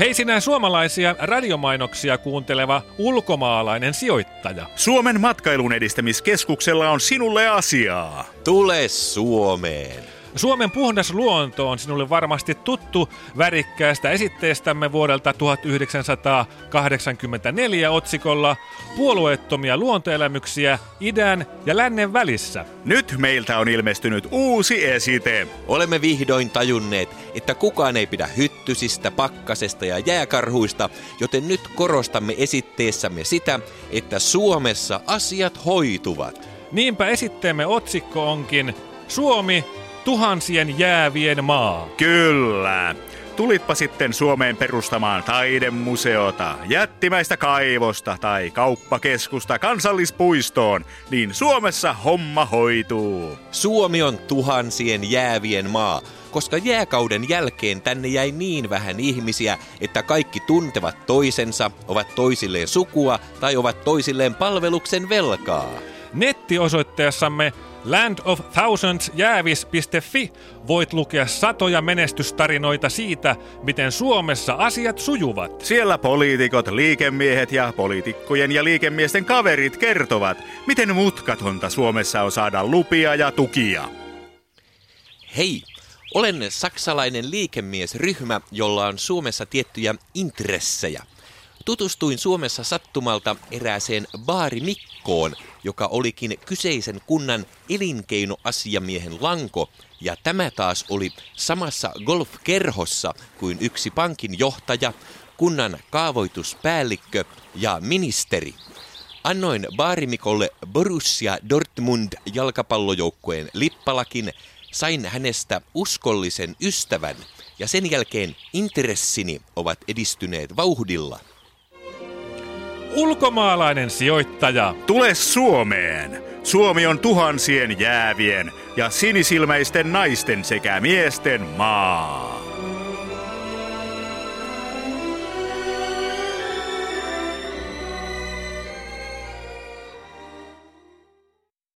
Hei sinä suomalaisia radiomainoksia kuunteleva ulkomaalainen sijoittaja. Suomen matkailun edistämiskeskuksella on sinulle asiaa. Tule Suomeen. Suomen puhdas luonto on sinulle varmasti tuttu värikkäästä esitteestämme vuodelta 1984 otsikolla Puolueettomia luontoelämyksiä idän ja lännen välissä. Nyt meiltä on ilmestynyt uusi esite. Olemme vihdoin tajunneet, että kukaan ei pidä hyttysistä, pakkasesta ja jääkarhuista, joten nyt korostamme esitteessämme sitä, että Suomessa asiat hoituvat. Niinpä esitteemme otsikko onkin Suomi tuhansien jäävien maa. Kyllä. Tulitpa sitten Suomeen perustamaan taidemuseota, jättimäistä kaivosta tai kauppakeskusta kansallispuistoon, niin Suomessa homma hoituu. Suomi on tuhansien jäävien maa, koska jääkauden jälkeen tänne jäi niin vähän ihmisiä, että kaikki tuntevat toisensa, ovat toisilleen sukua tai ovat toisilleen palveluksen velkaa. Nettiosoitteessamme landofthousandsjäävis.fi voit lukea satoja menestystarinoita siitä, miten Suomessa asiat sujuvat. Siellä poliitikot, liikemiehet ja poliitikkojen ja liikemiesten kaverit kertovat, miten mutkatonta Suomessa on saada lupia ja tukia. Hei, olen saksalainen liikemiesryhmä, jolla on Suomessa tiettyjä intressejä. Tutustuin Suomessa sattumalta erääseen Baari Mikkoon, joka olikin kyseisen kunnan elinkeinoasiamiehen lanko, ja tämä taas oli samassa golfkerhossa kuin yksi pankin johtaja, kunnan kaavoituspäällikkö ja ministeri. Annoin Baarimikolle Borussia Dortmund jalkapallojoukkueen lippalakin, sain hänestä uskollisen ystävän ja sen jälkeen intressini ovat edistyneet vauhdilla. Ulkomaalainen sijoittaja. Tule Suomeen! Suomi on tuhansien jäävien ja sinisilmäisten naisten sekä miesten maa.